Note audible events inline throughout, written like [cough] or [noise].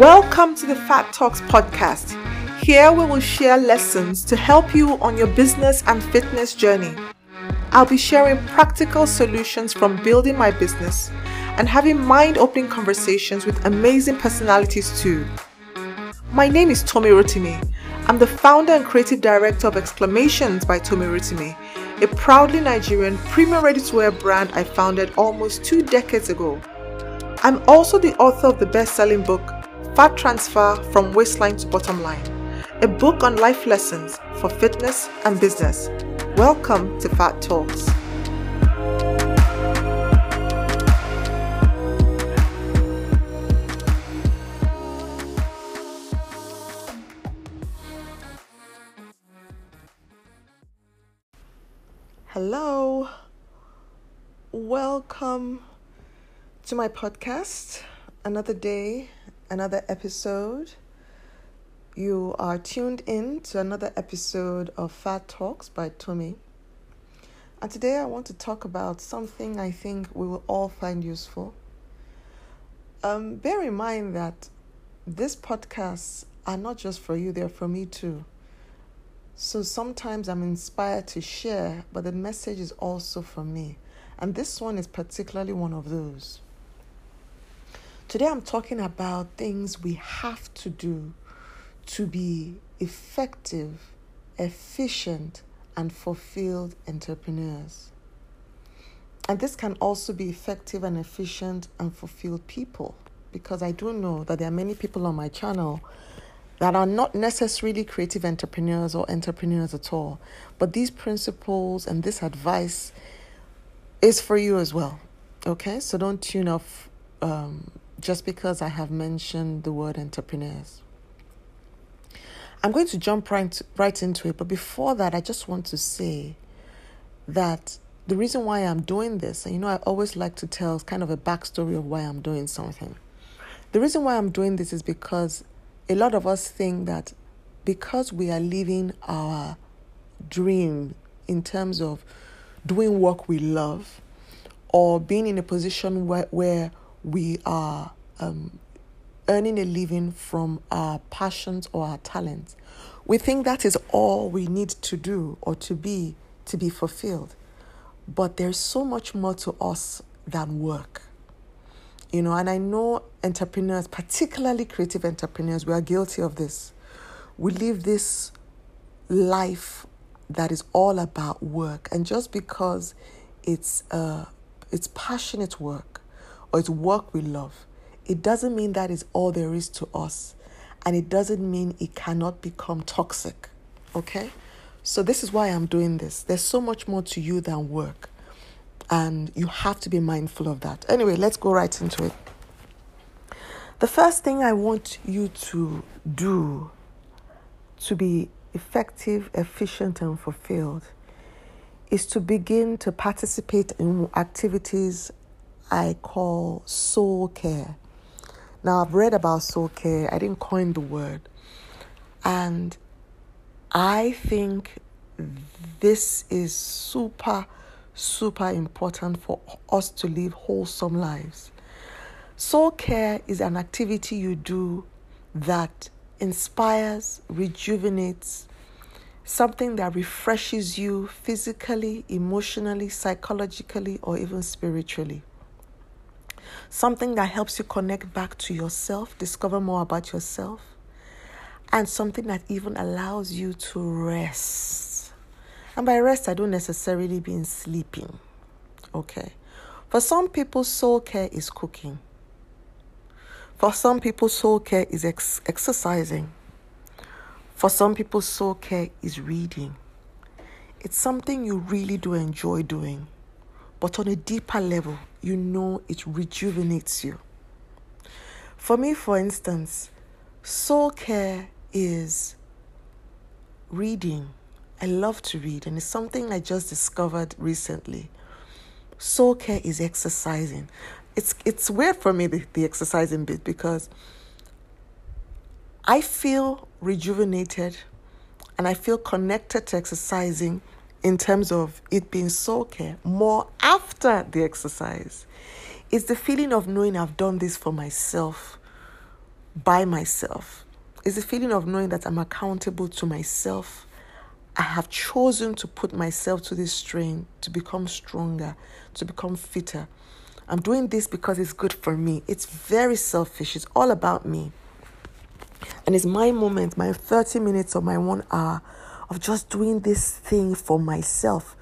Welcome to the Fat Talks podcast. Here we will share lessons to help you on your business and fitness journey. I'll be sharing practical solutions from building my business and having mind opening conversations with amazing personalities too. My name is Tommy Rotimi. I'm the founder and creative director of Exclamations by Tommy Rotimi, a proudly Nigerian premium ready to wear brand I founded almost two decades ago. I'm also the author of the best selling book, Fat Transfer from Waistline to Bottom Line, a book on life lessons for fitness and business. Welcome to Fat Talks. Hello, welcome to my podcast. Another day, another episode. You are tuned in to another episode of Fat Talks by Tommy. And today I want to talk about something I think we will all find useful. Um, bear in mind that these podcasts are not just for you, they're for me too. So sometimes I'm inspired to share, but the message is also for me. And this one is particularly one of those. Today I'm talking about things we have to do to be effective, efficient, and fulfilled entrepreneurs. And this can also be effective and efficient and fulfilled people because I do know that there are many people on my channel that are not necessarily creative entrepreneurs or entrepreneurs at all. But these principles and this advice is for you as well. Okay, so don't tune off um, just because I have mentioned the word entrepreneurs. I'm going to jump right, right into it, but before that, I just want to say that the reason why I'm doing this, and you know, I always like to tell kind of a backstory of why I'm doing something. The reason why I'm doing this is because a lot of us think that because we are living our dream in terms of doing work we love or being in a position where, where we are um, earning a living from our passions or our talents. We think that is all we need to do or to be to be fulfilled. But there's so much more to us than work. You know, and I know entrepreneurs, particularly creative entrepreneurs, we are guilty of this. We live this life that is all about work, and just because it's uh, it's passionate work or it's work we love, it doesn't mean that is all there is to us. And it doesn't mean it cannot become toxic. Okay? So, this is why I'm doing this. There's so much more to you than work. And you have to be mindful of that. Anyway, let's go right into it. The first thing I want you to do to be effective, efficient, and fulfilled is to begin to participate in activities I call soul care. Now, I've read about soul care, I didn't coin the word. And I think this is super, super important for us to live wholesome lives. Soul care is an activity you do that inspires, rejuvenates, something that refreshes you physically, emotionally, psychologically, or even spiritually something that helps you connect back to yourself, discover more about yourself, and something that even allows you to rest. And by rest, I don't necessarily mean sleeping. Okay. For some people, soul care is cooking. For some people, soul care is ex- exercising. For some people, soul care is reading. It's something you really do enjoy doing. But on a deeper level, you know it rejuvenates you. For me, for instance, soul care is reading. I love to read, and it's something I just discovered recently. Soul care is exercising. It's it's weird for me the, the exercising bit because I feel rejuvenated and I feel connected to exercising in terms of it being soul care more after the exercise. It's the feeling of knowing I've done this for myself by myself. It's the feeling of knowing that I'm accountable to myself. I have chosen to put myself to this strain to become stronger, to become fitter. I'm doing this because it's good for me. It's very selfish. It's all about me. And it's my moment, my 30 minutes or my one hour of just doing this thing for myself.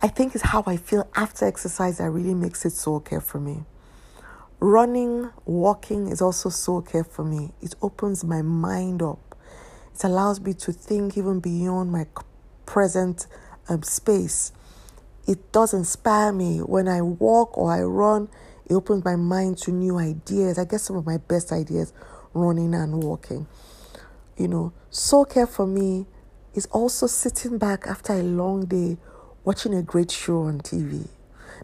I think is how I feel after exercise that really makes it soul care for me. Running, walking is also soul care for me. It opens my mind up. It allows me to think even beyond my present um, space. It does inspire me. When I walk or I run, it opens my mind to new ideas. I get some of my best ideas running and walking. You know, soul care for me is also sitting back after a long day watching a great show on TV.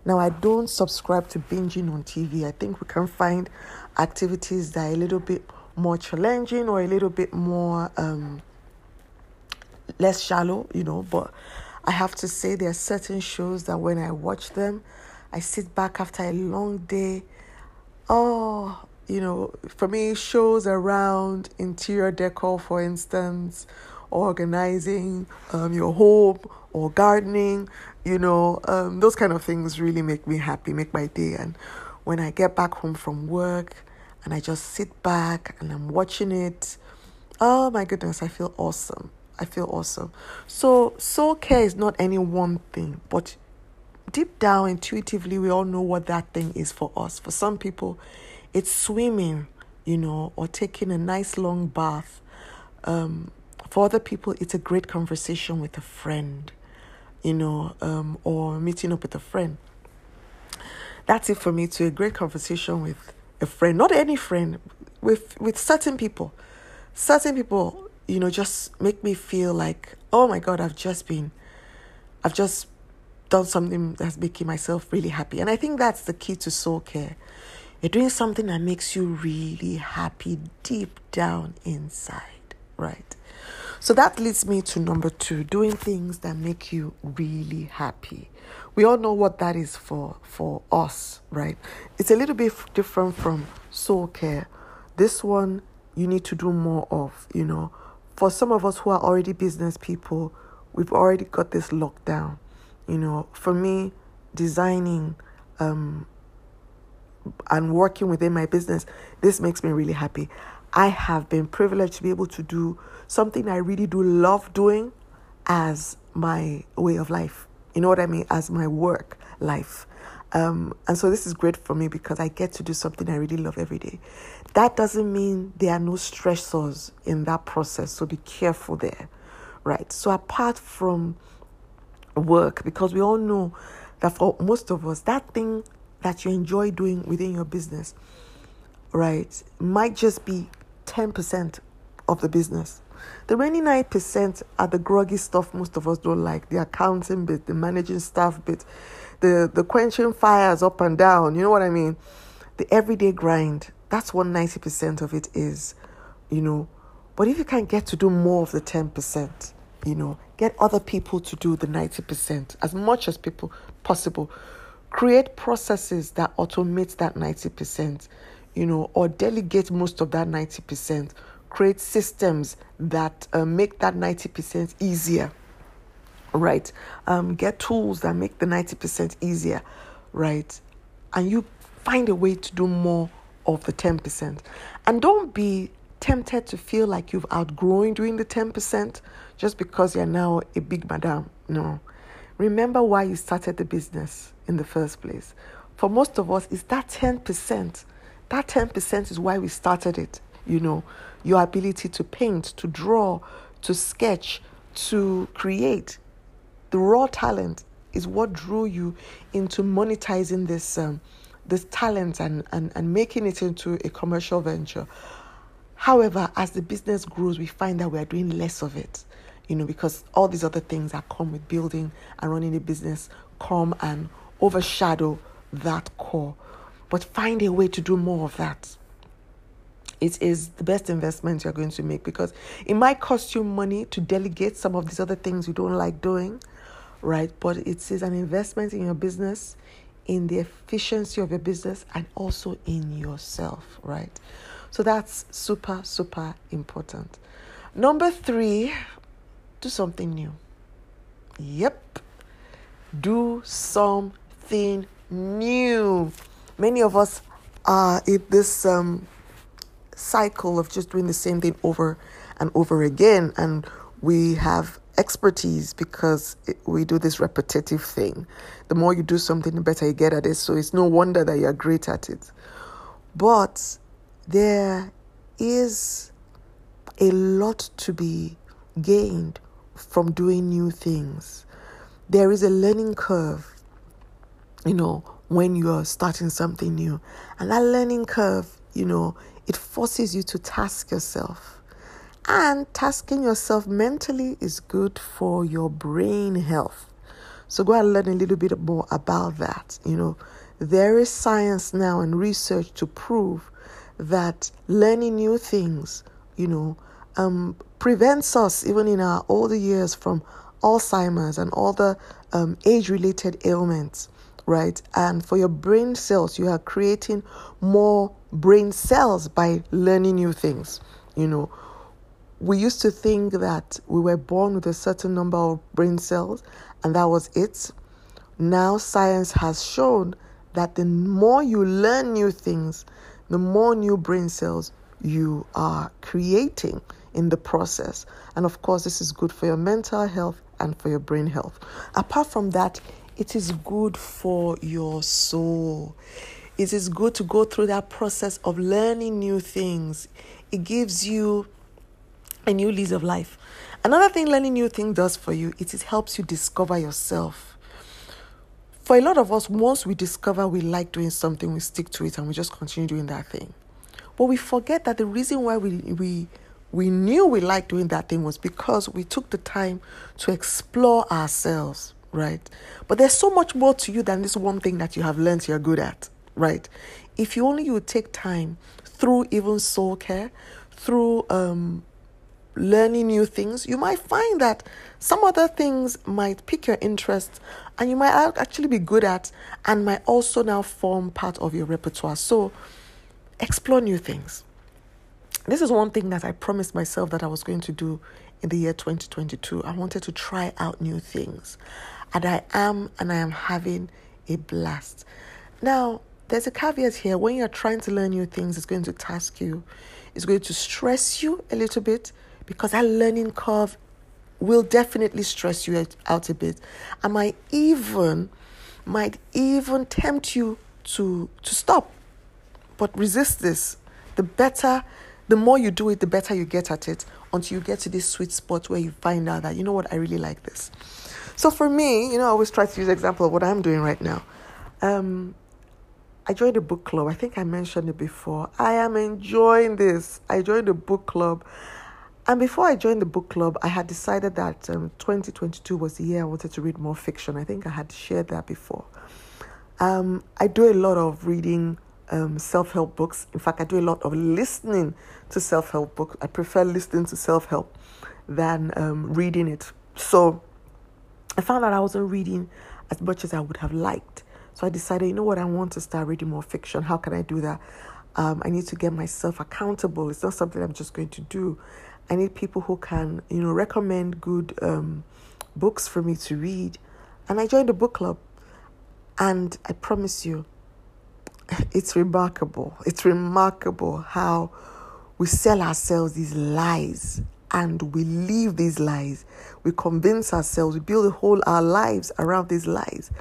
Now, I don't subscribe to binging on TV. I think we can find activities that are a little bit more challenging or a little bit more um, less shallow, you know. But I have to say, there are certain shows that when I watch them, I sit back after a long day. Oh, you know, for me, shows around interior decor, for instance, organizing um, your home or gardening, you know, um, those kind of things really make me happy, make my day. And when I get back home from work and I just sit back and I'm watching it, oh my goodness, I feel awesome. I feel awesome. So, soul care is not any one thing, but deep down, intuitively, we all know what that thing is for us. For some people, it's swimming, you know, or taking a nice long bath. Um, for other people, it's a great conversation with a friend, you know, um, or meeting up with a friend. That's it for me to a great conversation with a friend, not any friend, with with certain people. Certain people, you know, just make me feel like, oh my God, I've just been, I've just done something that's making myself really happy. And I think that's the key to soul care. You're doing something that makes you really happy deep down inside, right? So that leads me to number two doing things that make you really happy. We all know what that is for, for us, right? It's a little bit different from soul care. This one you need to do more of, you know. For some of us who are already business people, we've already got this locked down. You know, for me, designing um, and working within my business, this makes me really happy. I have been privileged to be able to do something I really do love doing as my way of life. You know what I mean? As my work life. Um, and so this is great for me because I get to do something I really love every day. That doesn't mean there are no stressors in that process. So be careful there, right? So apart from work, because we all know that for most of us, that thing that you enjoy doing within your business, right, might just be 10% of the business. The remaining 9% are the groggy stuff most of us don't like the accounting bit, the managing staff bit, the, the quenching fires up and down. You know what I mean? The everyday grind. That's what 90% of it is, you know. But if you can get to do more of the 10%, you know, get other people to do the 90% as much as people possible. Create processes that automate that 90% you know, or delegate most of that 90%, create systems that uh, make that 90% easier, right? Um, get tools that make the 90% easier, right? And you find a way to do more of the 10%. And don't be tempted to feel like you've outgrown doing the 10% just because you're now a big madam. No. Remember why you started the business in the first place. For most of us, it's that 10% that 10% is why we started it. You know, your ability to paint, to draw, to sketch, to create. The raw talent is what drew you into monetizing this um, this talent and, and, and making it into a commercial venture. However, as the business grows, we find that we are doing less of it, you know, because all these other things that come with building and running a business come and overshadow that core but find a way to do more of that. It is the best investment you're going to make because it might cost you money to delegate some of these other things you don't like doing, right? But it is an investment in your business, in the efficiency of your business, and also in yourself, right? So that's super, super important. Number three, do something new. Yep. Do something new. Many of us are in this um, cycle of just doing the same thing over and over again, and we have expertise because we do this repetitive thing. The more you do something, the better you get at it. So it's no wonder that you're great at it. But there is a lot to be gained from doing new things. There is a learning curve, you know, when you're starting something new. And that learning curve, you know, it forces you to task yourself. And tasking yourself mentally is good for your brain health. So go and learn a little bit more about that. You know, there is science now and research to prove that learning new things, you know, um, prevents us, even in our older years, from Alzheimer's and all the um, age related ailments, right? And for your brain cells, you are creating more brain cells by learning new things. You know, we used to think that we were born with a certain number of brain cells and that was it. Now, science has shown that the more you learn new things, the more new brain cells you are creating in the process. And of course, this is good for your mental health and for your brain health. Apart from that, it is good for your soul. It is good to go through that process of learning new things. It gives you a new lease of life. Another thing learning new things does for you, it, it helps you discover yourself. For a lot of us, once we discover we like doing something, we stick to it and we just continue doing that thing. But we forget that the reason why we, we we knew we liked doing that thing was because we took the time to explore ourselves, right? But there's so much more to you than this one thing that you have learned you're good at, right? If you only would take time through even soul care, through um, learning new things, you might find that some other things might pique your interest and you might actually be good at and might also now form part of your repertoire. So explore new things this is one thing that I promised myself that I was going to do in the year 2022. I wanted to try out new things. And I am, and I am having a blast. Now, there's a caveat here. When you're trying to learn new things, it's going to task you, it's going to stress you a little bit because that learning curve will definitely stress you out a bit. and might even might even tempt you to to stop. But resist this. The better the more you do it, the better you get at it until you get to this sweet spot where you find out that, you know what, I really like this. So for me, you know, I always try to use example of what I'm doing right now. Um, I joined a book club. I think I mentioned it before. I am enjoying this. I joined a book club. And before I joined the book club, I had decided that um, 2022 was the year I wanted to read more fiction. I think I had shared that before. Um, I do a lot of reading um, self help books. In fact, I do a lot of listening to self help books. I prefer listening to self help than um, reading it. So I found that I wasn't reading as much as I would have liked. So I decided, you know what, I want to start reading more fiction. How can I do that? Um, I need to get myself accountable. It's not something I'm just going to do. I need people who can, you know, recommend good um, books for me to read. And I joined a book club. And I promise you, [laughs] it's remarkable. It's remarkable how we sell ourselves these lies and we live these lies. We convince ourselves, we build whole our lives around these lies.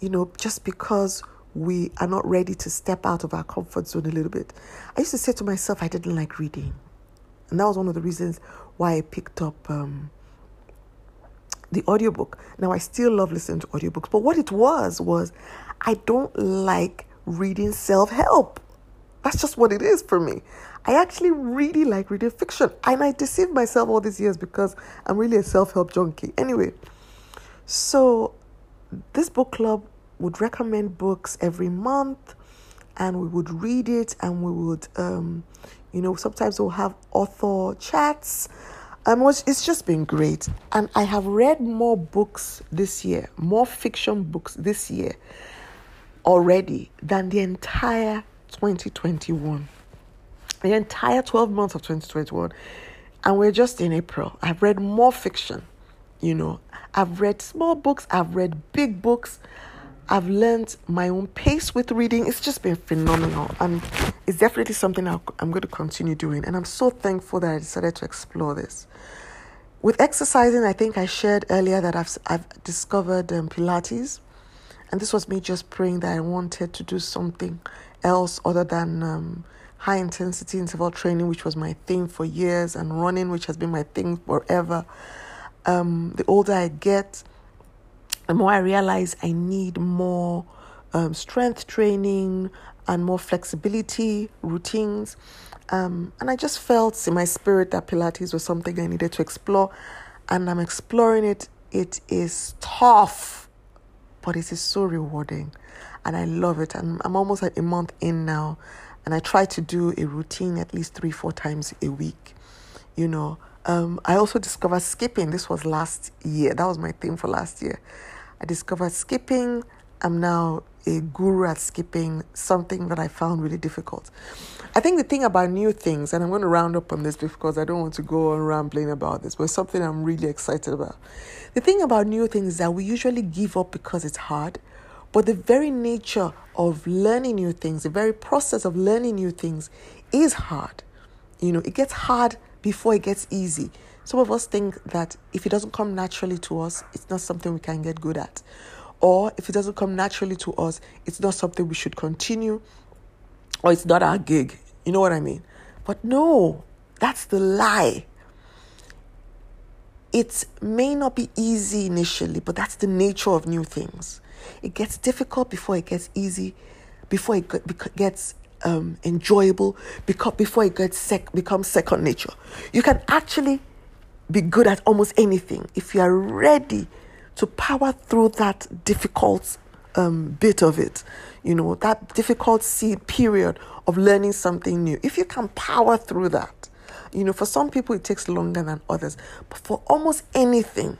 You know, just because we are not ready to step out of our comfort zone a little bit. I used to say to myself, I didn't like reading. And that was one of the reasons why I picked up um, the audiobook. Now, I still love listening to audiobooks, but what it was, was I don't like reading self help. That's just what it is for me. I actually really like reading fiction. And I deceived myself all these years because I'm really a self help junkie. Anyway, so this book club would recommend books every month and we would read it and we would, um, you know, sometimes we'll have author chats. Um, it's just been great. And I have read more books this year, more fiction books this year already than the entire 2021. the entire 12 months of 2021 and we're just in April. I've read more fiction, you know. I've read small books, I've read big books. I've learned my own pace with reading. It's just been phenomenal. And it's definitely something i am going to continue doing. And I'm so thankful that I decided to explore this. With exercising, I think I shared earlier that I've, I've discovered um, Pilates. And this was me just praying that I wanted to do something else other than um, high intensity interval training, which was my thing for years, and running, which has been my thing forever. Um, the older I get, the more I realize I need more um, strength training and more flexibility routines. Um, and I just felt in my spirit that Pilates was something I needed to explore, and I'm exploring it. It is tough, but it is so rewarding, and I love it. And I'm almost like a month in now, and I try to do a routine at least three, four times a week. You know, um, I also discovered skipping. This was last year. That was my thing for last year. I discovered skipping. I'm now a guru at skipping, something that I found really difficult. I think the thing about new things, and I'm going to round up on this because I don't want to go on rambling about this, but something I'm really excited about. The thing about new things is that we usually give up because it's hard, but the very nature of learning new things, the very process of learning new things is hard. You know, it gets hard before it gets easy. Some of us think that if it doesn't come naturally to us, it's not something we can get good at. Or if it doesn't come naturally to us, it's not something we should continue, or it's not our gig. You know what I mean? But no, that's the lie. It may not be easy initially, but that's the nature of new things. It gets difficult before it gets easy, before it gets um, enjoyable, because before it gets sec- becomes second nature. You can actually be good at almost anything if you are ready to power through that difficult um, bit of it, you know, that difficult period of learning something new. If you can power through that, you know, for some people it takes longer than others, but for almost anything,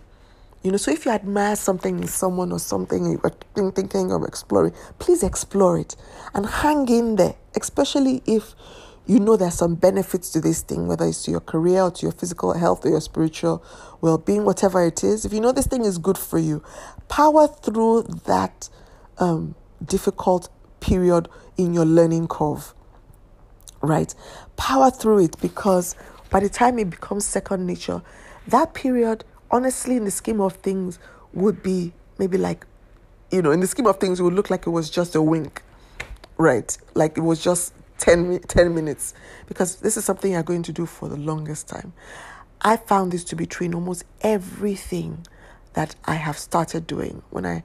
you know, so if you admire something in someone or something you're thinking of exploring, please explore it and hang in there, especially if you know there's some benefits to this thing, whether it's to your career or to your physical health or your spiritual well being, whatever it is. If you know this thing is good for you, power through that um, difficult period in your learning curve, right? Power through it because by the time it becomes second nature, that period, honestly, in the scheme of things, would be maybe like, you know, in the scheme of things, it would look like it was just a wink, right? Like it was just 10, 10 minutes because this is something you're going to do for the longest time. I found this to be true in almost everything that I have started doing. When I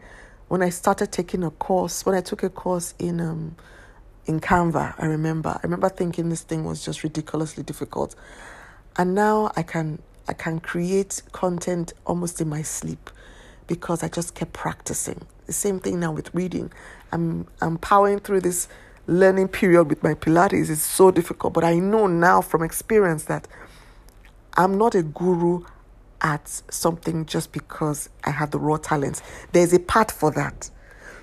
when I started taking a course, when I took a course in um in Canva, I remember I remember thinking this thing was just ridiculously difficult. And now I can I can create content almost in my sleep because I just kept practicing. The same thing now with reading. I'm I'm powering through this learning period with my Pilates is so difficult, but I know now from experience that I'm not a guru at something just because I have the raw talents. There's a part for that.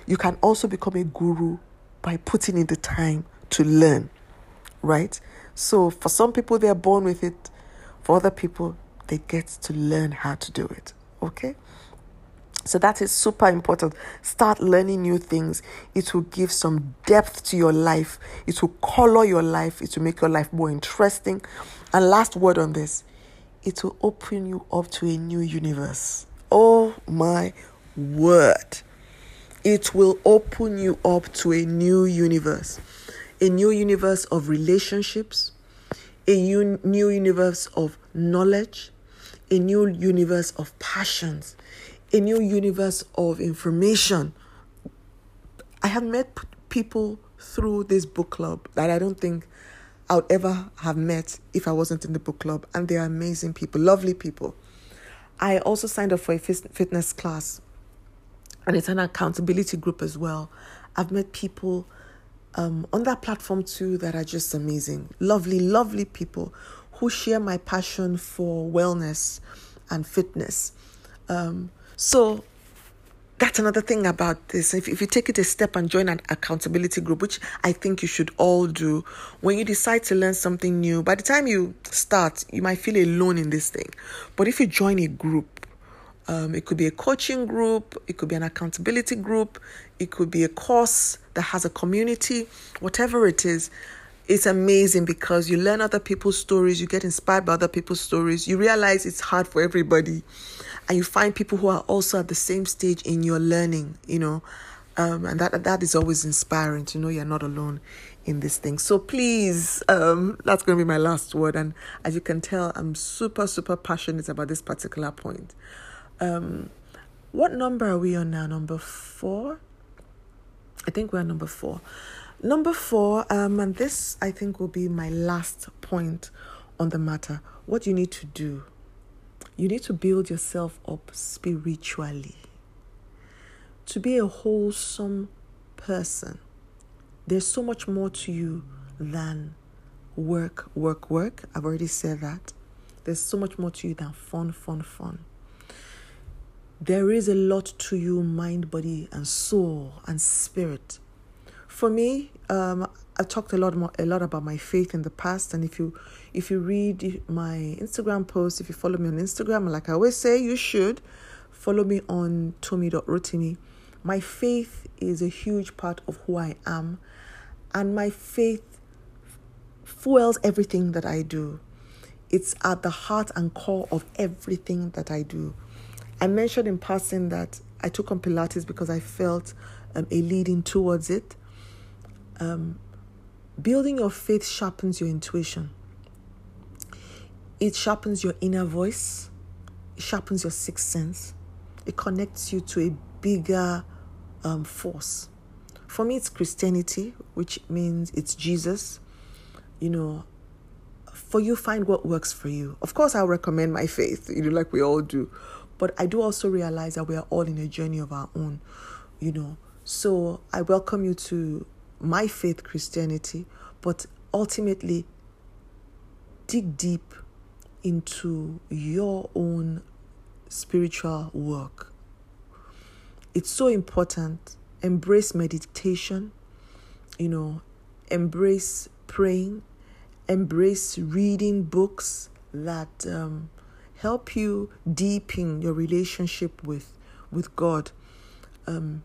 You can also become a guru by putting in the time to learn, right? So for some people, they're born with it. For other people, they get to learn how to do it, okay? So that is super important. Start learning new things. It will give some depth to your life. It will color your life. It will make your life more interesting. And last word on this it will open you up to a new universe. Oh my word. It will open you up to a new universe. A new universe of relationships, a new universe of knowledge, a new universe of passions a new universe of information. I have met people through this book club that I don't think I would ever have met if I wasn't in the book club, and they are amazing people, lovely people. I also signed up for a fitness class, and it's an accountability group as well. I've met people um, on that platform too that are just amazing, lovely, lovely people who share my passion for wellness and fitness. Um, so that's another thing about this. If, if you take it a step and join an accountability group, which I think you should all do, when you decide to learn something new, by the time you start, you might feel alone in this thing. But if you join a group, um, it could be a coaching group, it could be an accountability group, it could be a course that has a community, whatever it is. It's amazing because you learn other people's stories, you get inspired by other people's stories, you realize it's hard for everybody and you find people who are also at the same stage in your learning, you know. Um, and that that is always inspiring to know you're not alone in this thing. So please, um, that's going to be my last word. And as you can tell, I'm super super passionate about this particular point. Um, what number are we on now? Number four. I think we're number four. Number four, um, and this I think will be my last point on the matter. What you need to do you need to build yourself up spiritually. To be a wholesome person, there's so much more to you than work, work, work. I've already said that. There's so much more to you than fun, fun, fun. There is a lot to you, mind, body, and soul and spirit. For me, um, I've talked a lot more, a lot about my faith in the past, and if you if you read my Instagram post, if you follow me on Instagram, like I always say, you should follow me on Tomi.rotimi. My faith is a huge part of who I am, and my faith fuels everything that I do. It's at the heart and core of everything that I do. I mentioned in passing that I took on Pilates because I felt um, a leading towards it. Um, Building your faith sharpens your intuition. It sharpens your inner voice. It sharpens your sixth sense. It connects you to a bigger um, force. For me, it's Christianity, which means it's Jesus. You know, for you, find what works for you. Of course, I'll recommend my faith, you know, like we all do. But I do also realize that we are all in a journey of our own, you know. So I welcome you to my faith, Christianity, but ultimately dig deep into your own spiritual work. It's so important. Embrace meditation, you know, embrace praying, embrace reading books that um, help you deepen your relationship with, with God. Um,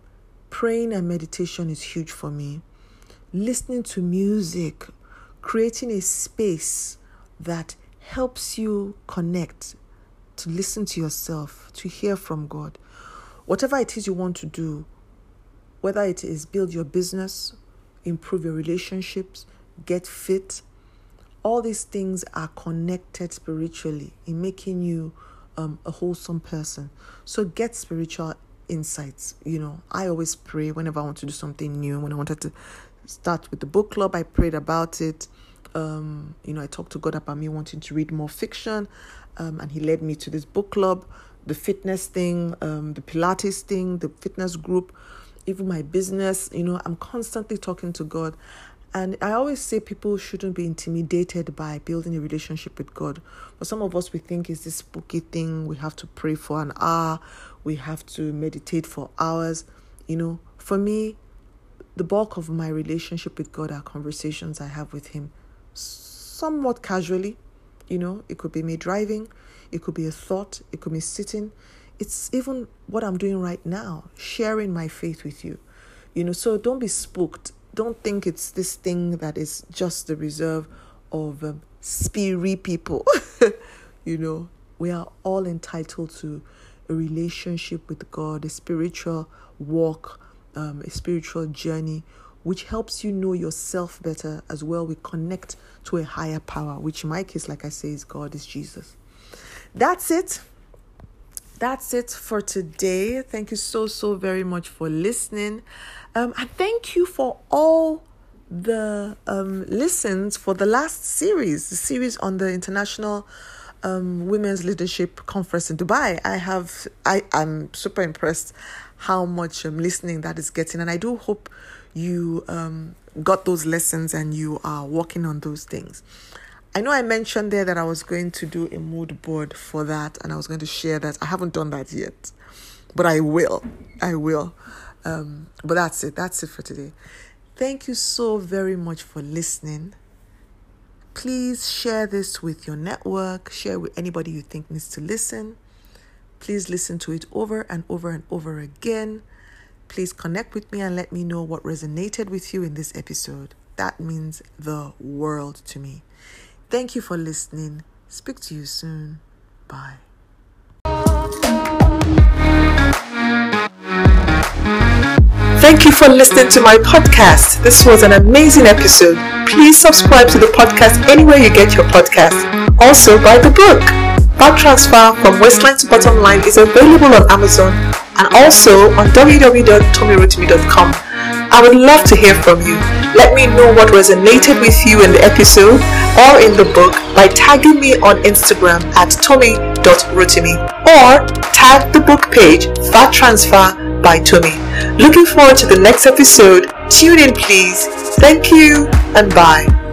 praying and meditation is huge for me listening to music, creating a space that helps you connect, to listen to yourself, to hear from God. Whatever it is you want to do, whether it is build your business, improve your relationships, get fit, all these things are connected spiritually in making you um, a wholesome person. So get spiritual insights. You know, I always pray whenever I want to do something new, when I wanted to start with the book club. I prayed about it. Um, you know, I talked to God about me wanting to read more fiction, um, and He led me to this book club, the fitness thing, um, the Pilates thing, the fitness group, even my business. You know, I'm constantly talking to God. And I always say people shouldn't be intimidated by building a relationship with God. For some of us, we think it's this spooky thing. We have to pray for an hour, we have to meditate for hours. You know, for me, the bulk of my relationship with God are conversations I have with Him, somewhat casually. You know, it could be me driving, it could be a thought, it could be sitting. It's even what I'm doing right now, sharing my faith with you. You know, so don't be spooked. Don't think it's this thing that is just the reserve of um, spirit people. [laughs] you know, we are all entitled to a relationship with God, a spiritual walk um, a spiritual journey which helps you know yourself better as well. We connect to a higher power, which in my case, like I say, is God, is Jesus. That's it. That's it for today. Thank you so, so very much for listening. Um, and thank you for all the um, listens for the last series, the series on the International um, Women's Leadership Conference in Dubai. I have, I, I'm super impressed how much um, listening that is getting. And I do hope you um, got those lessons and you are working on those things. I know I mentioned there that I was going to do a mood board for that and I was going to share that. I haven't done that yet. but I will. I will. Um, but that's it. That's it for today. Thank you so very much for listening. Please share this with your network, share with anybody you think needs to listen. Please listen to it over and over and over again. Please connect with me and let me know what resonated with you in this episode. That means the world to me. Thank you for listening. Speak to you soon. Bye. Thank you for listening to my podcast. This was an amazing episode. Please subscribe to the podcast anywhere you get your podcast. Also, buy the book. Fat Transfer from Waistline to Bottom Line is available on Amazon and also on www.tommyrotimi.com. I would love to hear from you. Let me know what resonated with you in the episode or in the book by tagging me on Instagram at tommy.rotimi or tag the book page Fat Transfer by Tommy. Looking forward to the next episode. Tune in, please. Thank you and bye.